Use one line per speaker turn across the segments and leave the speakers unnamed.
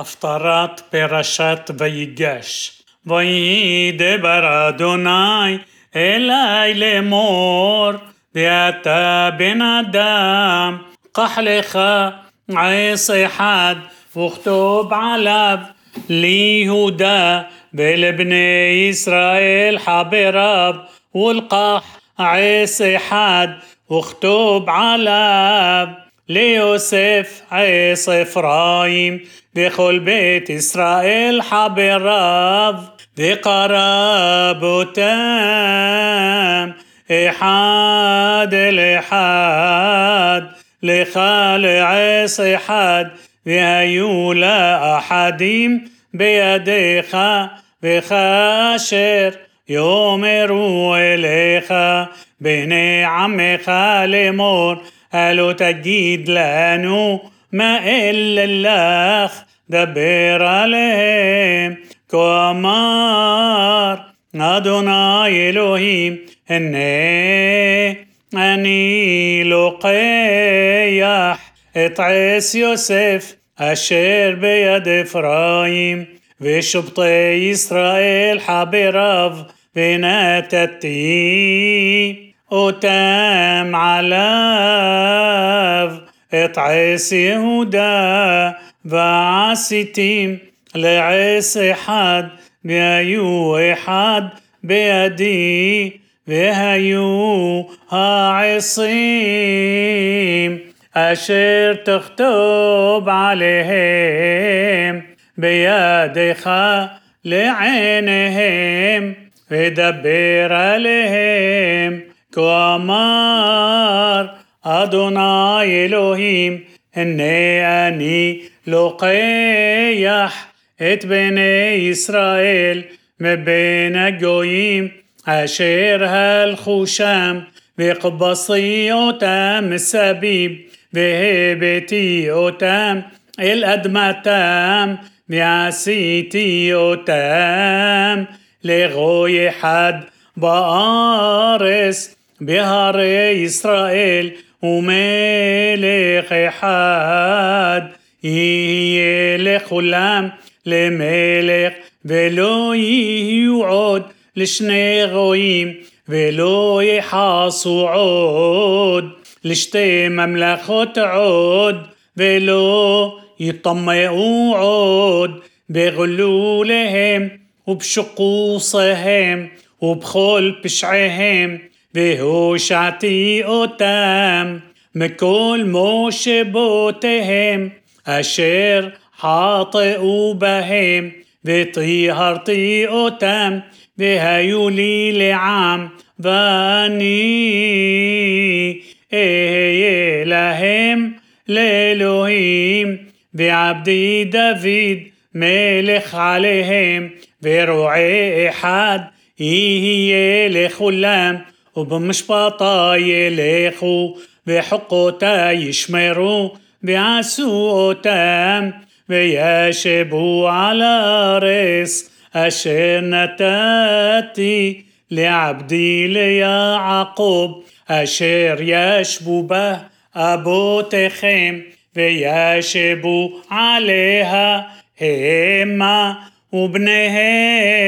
הפטרת פרשת ויגש. ויהי דבר אדוני אלי לאמור, ואתה בן אדם, קח לך עץ אחד, וכתוב עליו ליהודה ולבני ישראל חבריו, ולקח עץ אחד, וכתוב עליו ليوسف عيصف رايم بخل بيت إسرائيل حبر راض بقراب تام إحاد الإحاد لخال عيص إحاد لا أحدين بيديك بخاشر يوم إليك بني عمك لمور قالوا تجيد لانو ما إلا الأخ دبر عليهم. كومار أدوناي إلهيم إني أني لقيح. اطعس يوسف أشير بيد إفرايم. في وشبط إسرائيل حبرف بنات التيم أتام على اتعيس يهودا بعستيم لعيس حد بيو حد بيدي بهايو هاعصيم أشير تخطب عليهم بيدك لعينهم ودبر عليهم. כאמר אדוני אלוהים, הנה אני לוקח את בני ישראל מבין הגויים אשר הלכו שם, וכבשי אותם מסביב, והבאתי אותם אל אדמתם, ועשיתי אותם לרוי אחד בארץ. بهار إسرائيل ומלך אחד יהיה לכולם למלך ולא יהיו עוד לשני רועים ולא יחסו עוד לשתי ממלכות עוד ולא יטמאו עוד בגלוליהם ובשקוסיהם ובכל פשעיהם והושעתי אותם מכל מושבותיהם אשר חטאו בהם וטיהרתי אותם והיו לי לעם ואני אהיה להם לאלוהים ועבדי דוד מלך עליהם ורועה אחד יהיה לכולם وبمشبطه يليخو بحقو تا يشمرو بعسو تام بيشبو على رس اشير نتاتي لعبدي ليا عقوب أشير يشبو به أبو تخيم ويشبو عليها هما وبنهم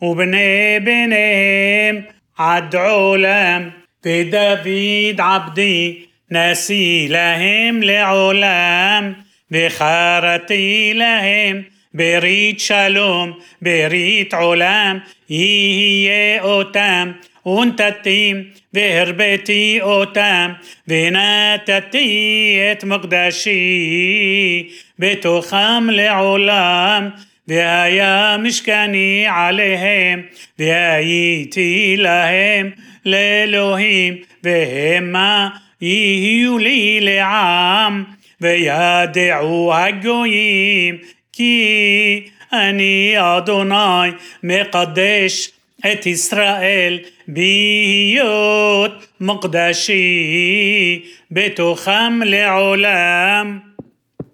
وبني بنهم, عدعو لهم بدافيد عبدي نسي لهم لعلام بخارتي لهم بريت شلوم بريت علام يهي أوتام ונתתים بهربتي أوتام ונתתי את مقدشي بتخام לעולם, ديا مشكاني عليهم دايتي لهم لالوهيم بهما يهيو لي لعام ويدعو هجويم كي أني أدوناي مقدش את إسرائيل בהיות מוקדשי בתוכם לעולם.